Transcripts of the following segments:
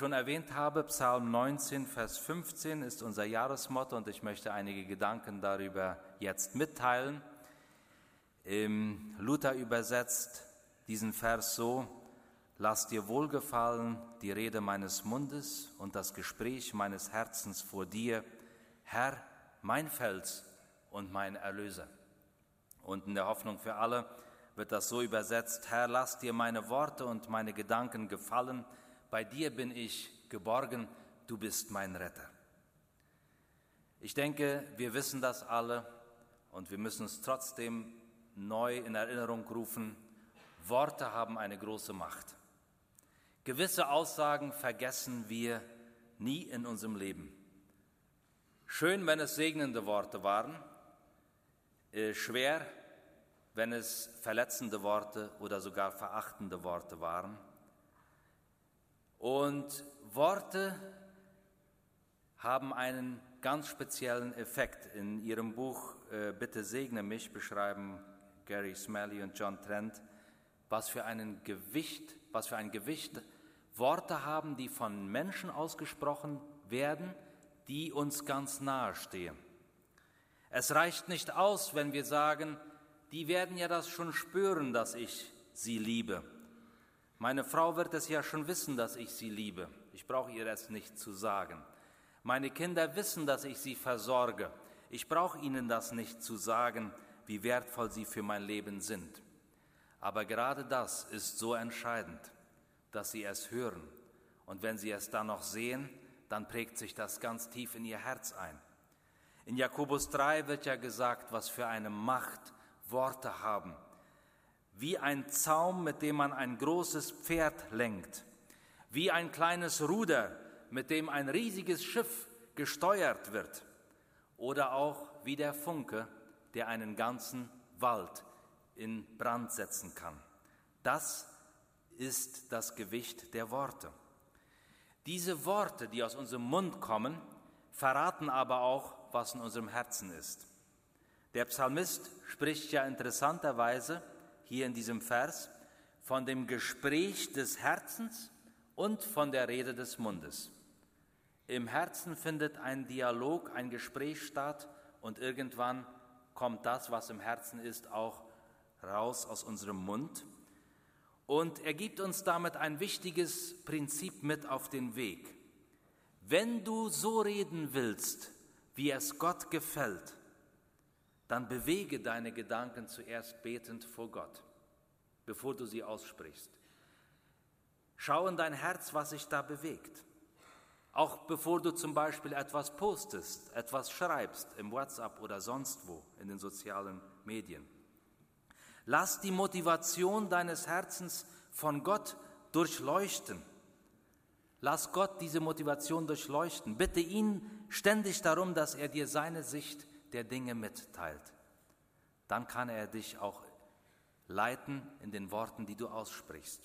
schon erwähnt habe, Psalm 19, Vers 15 ist unser Jahresmotto und ich möchte einige Gedanken darüber jetzt mitteilen. Luther übersetzt diesen Vers so, Lass dir wohlgefallen die Rede meines Mundes und das Gespräch meines Herzens vor dir, Herr, mein Fels und mein Erlöser. Und in der Hoffnung für alle wird das so übersetzt, Herr, lass dir meine Worte und meine Gedanken gefallen, bei dir bin ich geborgen, du bist mein Retter. Ich denke, wir wissen das alle und wir müssen es trotzdem neu in Erinnerung rufen, Worte haben eine große Macht. Gewisse Aussagen vergessen wir nie in unserem Leben. Schön, wenn es segnende Worte waren, äh, schwer, wenn es verletzende Worte oder sogar verachtende Worte waren. Und Worte haben einen ganz speziellen Effekt. In ihrem Buch äh, Bitte segne mich beschreiben Gary Smalley und John Trent, was für, einen Gewicht, was für ein Gewicht Worte haben, die von Menschen ausgesprochen werden, die uns ganz nahe stehen. Es reicht nicht aus, wenn wir sagen, die werden ja das schon spüren, dass ich sie liebe. Meine Frau wird es ja schon wissen, dass ich sie liebe. Ich brauche ihr es nicht zu sagen. Meine Kinder wissen, dass ich sie versorge. Ich brauche ihnen das nicht zu sagen, wie wertvoll sie für mein Leben sind. Aber gerade das ist so entscheidend, dass sie es hören. Und wenn sie es dann noch sehen, dann prägt sich das ganz tief in ihr Herz ein. In Jakobus 3 wird ja gesagt, was für eine Macht Worte haben. Wie ein Zaum, mit dem man ein großes Pferd lenkt. Wie ein kleines Ruder, mit dem ein riesiges Schiff gesteuert wird. Oder auch wie der Funke, der einen ganzen Wald in Brand setzen kann. Das ist das Gewicht der Worte. Diese Worte, die aus unserem Mund kommen, verraten aber auch, was in unserem Herzen ist. Der Psalmist spricht ja interessanterweise hier in diesem Vers von dem Gespräch des Herzens und von der Rede des Mundes. Im Herzen findet ein Dialog, ein Gespräch statt und irgendwann kommt das, was im Herzen ist, auch raus aus unserem Mund. Und er gibt uns damit ein wichtiges Prinzip mit auf den Weg. Wenn du so reden willst, wie es Gott gefällt, dann bewege deine Gedanken zuerst betend vor Gott, bevor du sie aussprichst. Schau in dein Herz, was sich da bewegt. Auch bevor du zum Beispiel etwas postest, etwas schreibst im WhatsApp oder sonst wo in den sozialen Medien. Lass die Motivation deines Herzens von Gott durchleuchten. Lass Gott diese Motivation durchleuchten. Bitte ihn ständig darum, dass er dir seine Sicht der Dinge mitteilt. Dann kann er dich auch leiten in den Worten, die du aussprichst.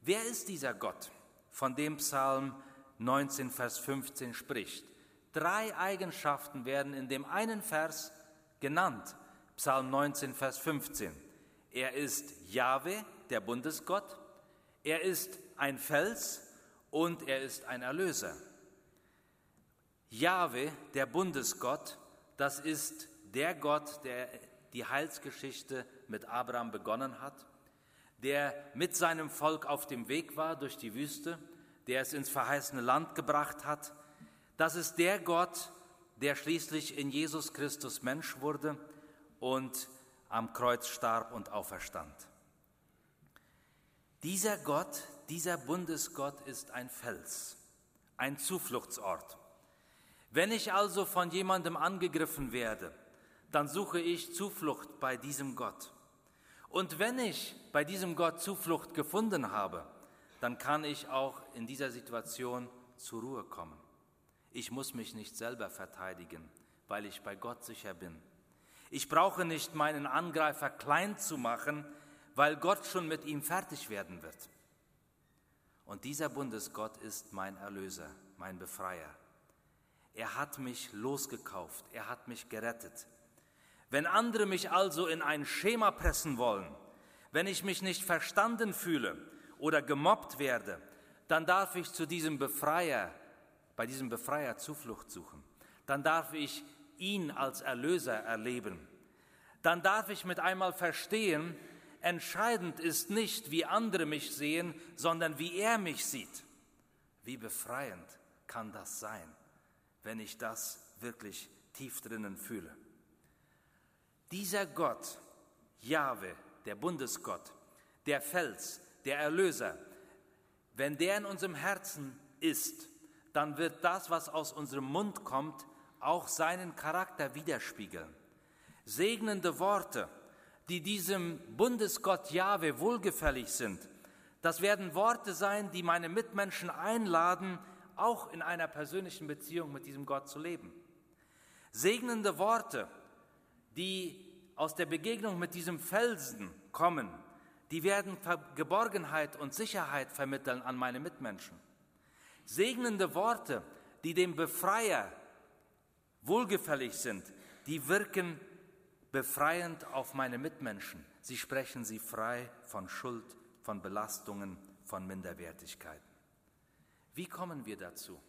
Wer ist dieser Gott, von dem Psalm 19, Vers 15 spricht? Drei Eigenschaften werden in dem einen Vers genannt. Psalm 19, Vers 15. Er ist Jahwe, der Bundesgott, er ist ein Fels und er ist ein Erlöser. Jahwe, der Bundesgott, das ist der Gott, der die Heilsgeschichte mit Abraham begonnen hat, der mit seinem Volk auf dem Weg war durch die Wüste, der es ins verheißene Land gebracht hat. Das ist der Gott, der schließlich in Jesus Christus Mensch wurde und am Kreuz starb und auferstand. Dieser Gott, dieser Bundesgott ist ein Fels, ein Zufluchtsort. Wenn ich also von jemandem angegriffen werde, dann suche ich Zuflucht bei diesem Gott. Und wenn ich bei diesem Gott Zuflucht gefunden habe, dann kann ich auch in dieser Situation zur Ruhe kommen. Ich muss mich nicht selber verteidigen, weil ich bei Gott sicher bin. Ich brauche nicht meinen Angreifer klein zu machen, weil Gott schon mit ihm fertig werden wird. Und dieser Bundesgott ist mein Erlöser, mein Befreier. Er hat mich losgekauft, er hat mich gerettet. Wenn andere mich also in ein Schema pressen wollen, wenn ich mich nicht verstanden fühle oder gemobbt werde, dann darf ich zu diesem Befreier, bei diesem Befreier Zuflucht suchen. Dann darf ich ihn als Erlöser erleben. Dann darf ich mit einmal verstehen, entscheidend ist nicht, wie andere mich sehen, sondern wie er mich sieht. Wie befreiend kann das sein, wenn ich das wirklich tief drinnen fühle. Dieser Gott, Jahwe, der Bundesgott, der Fels, der Erlöser, wenn der in unserem Herzen ist, dann wird das, was aus unserem Mund kommt, auch seinen Charakter widerspiegeln. Segnende Worte, die diesem Bundesgott Jahwe wohlgefällig sind, das werden Worte sein, die meine Mitmenschen einladen, auch in einer persönlichen Beziehung mit diesem Gott zu leben. Segnende Worte, die aus der Begegnung mit diesem Felsen kommen, die werden Geborgenheit und Sicherheit vermitteln an meine Mitmenschen. Segnende Worte, die dem Befreier wohlgefällig sind, die wirken befreiend auf meine Mitmenschen. Sie sprechen sie frei von Schuld, von Belastungen, von Minderwertigkeiten. Wie kommen wir dazu?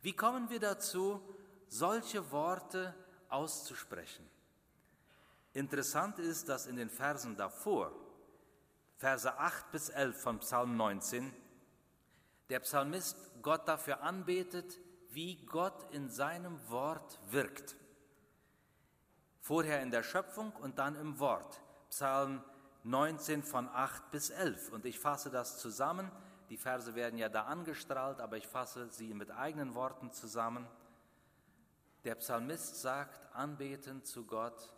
Wie kommen wir dazu, solche Worte auszusprechen? Interessant ist, dass in den Versen davor, Verse 8 bis 11 von Psalm 19, der Psalmist Gott dafür anbetet, wie Gott in seinem Wort wirkt. Vorher in der Schöpfung und dann im Wort. Psalm 19 von 8 bis 11. Und ich fasse das zusammen. Die Verse werden ja da angestrahlt, aber ich fasse sie mit eigenen Worten zusammen. Der Psalmist sagt anbetend zu Gott,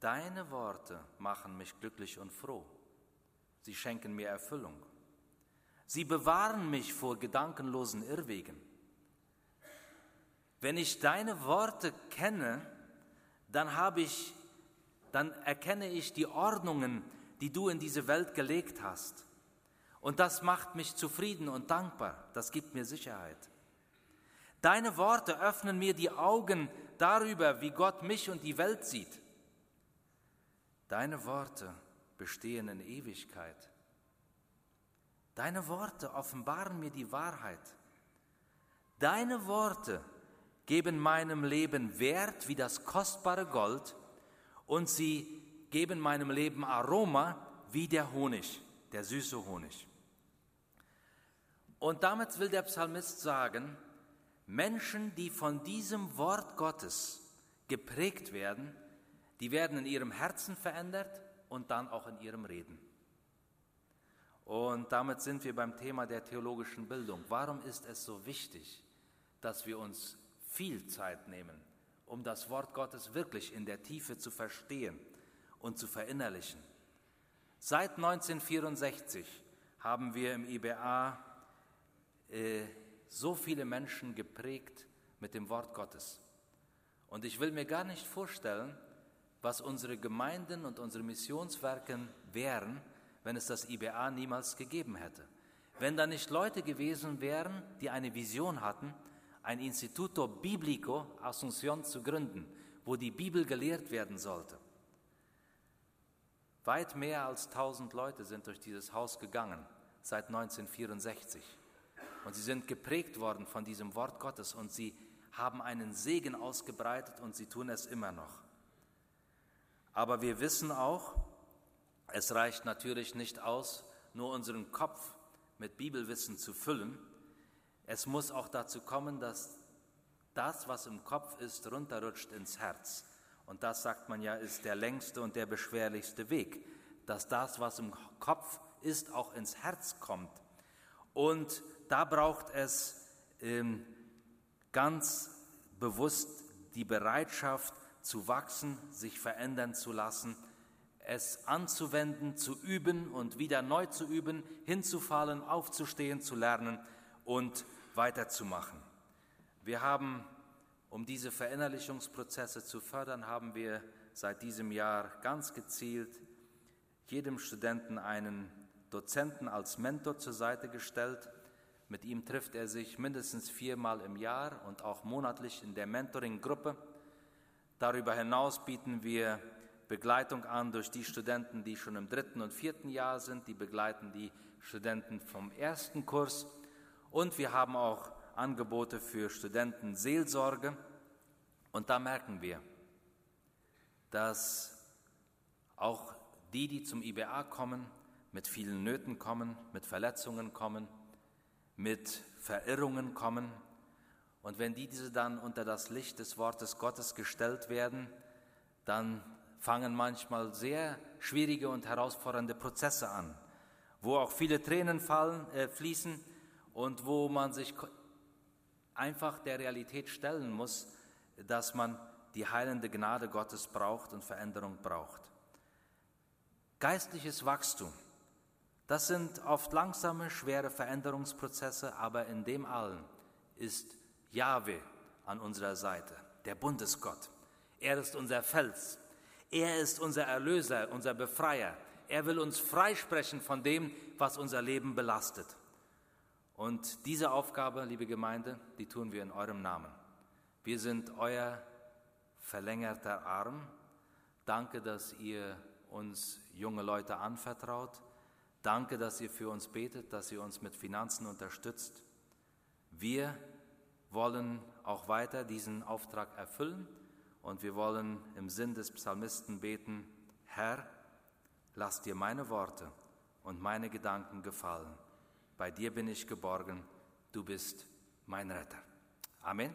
Deine Worte machen mich glücklich und froh. Sie schenken mir Erfüllung. Sie bewahren mich vor gedankenlosen Irrwegen. Wenn ich deine Worte kenne, dann habe ich dann erkenne ich die Ordnungen, die du in diese Welt gelegt hast. Und das macht mich zufrieden und dankbar. Das gibt mir Sicherheit. Deine Worte öffnen mir die Augen darüber, wie Gott mich und die Welt sieht. Deine Worte bestehen in Ewigkeit. Deine Worte offenbaren mir die Wahrheit. Deine Worte geben meinem Leben Wert wie das kostbare Gold und sie geben meinem Leben Aroma wie der Honig, der süße Honig. Und damit will der Psalmist sagen, Menschen, die von diesem Wort Gottes geprägt werden, die werden in ihrem Herzen verändert und dann auch in ihrem Reden. Und damit sind wir beim Thema der theologischen Bildung. Warum ist es so wichtig, dass wir uns viel Zeit nehmen, um das Wort Gottes wirklich in der Tiefe zu verstehen und zu verinnerlichen. Seit 1964 haben wir im IBA äh, so viele Menschen geprägt mit dem Wort Gottes. Und ich will mir gar nicht vorstellen, was unsere Gemeinden und unsere Missionswerke wären, wenn es das IBA niemals gegeben hätte. Wenn da nicht Leute gewesen wären, die eine Vision hatten, ein Instituto Biblico Asunción zu gründen, wo die Bibel gelehrt werden sollte. Weit mehr als 1000 Leute sind durch dieses Haus gegangen seit 1964. Und sie sind geprägt worden von diesem Wort Gottes und sie haben einen Segen ausgebreitet und sie tun es immer noch. Aber wir wissen auch, es reicht natürlich nicht aus, nur unseren Kopf mit Bibelwissen zu füllen, es muss auch dazu kommen, dass das, was im Kopf ist, runterrutscht ins Herz. Und das, sagt man ja, ist der längste und der beschwerlichste Weg, dass das, was im Kopf ist, auch ins Herz kommt. Und da braucht es ähm, ganz bewusst die Bereitschaft zu wachsen, sich verändern zu lassen, es anzuwenden, zu üben und wieder neu zu üben, hinzufallen, aufzustehen, zu lernen und weiterzumachen. Wir haben, um diese Verinnerlichungsprozesse zu fördern, haben wir seit diesem Jahr ganz gezielt jedem Studenten einen Dozenten als Mentor zur Seite gestellt. Mit ihm trifft er sich mindestens viermal im Jahr und auch monatlich in der Mentoring-Gruppe. Darüber hinaus bieten wir Begleitung an durch die Studenten, die schon im dritten und vierten Jahr sind. Die begleiten die Studenten vom ersten Kurs. Und wir haben auch Angebote für Studenten Seelsorge. Und da merken wir, dass auch die, die zum IBA kommen, mit vielen Nöten kommen, mit Verletzungen kommen, mit Verirrungen kommen. Und wenn diese dann unter das Licht des Wortes Gottes gestellt werden, dann fangen manchmal sehr schwierige und herausfordernde Prozesse an, wo auch viele Tränen fallen, äh, fließen und wo man sich einfach der Realität stellen muss, dass man die heilende Gnade Gottes braucht und Veränderung braucht. Geistliches Wachstum, das sind oft langsame, schwere Veränderungsprozesse, aber in dem allen ist Jahwe an unserer Seite, der Bundesgott. Er ist unser Fels. Er ist unser Erlöser, unser Befreier. Er will uns freisprechen von dem, was unser Leben belastet. Und diese Aufgabe, liebe Gemeinde, die tun wir in eurem Namen. Wir sind euer verlängerter Arm. Danke, dass ihr uns junge Leute anvertraut. Danke, dass ihr für uns betet, dass ihr uns mit Finanzen unterstützt. Wir wollen auch weiter diesen Auftrag erfüllen und wir wollen im Sinn des Psalmisten beten, Herr, lass dir meine Worte und meine Gedanken gefallen. Bei dir bin ich geborgen, du bist mein Retter. Amen.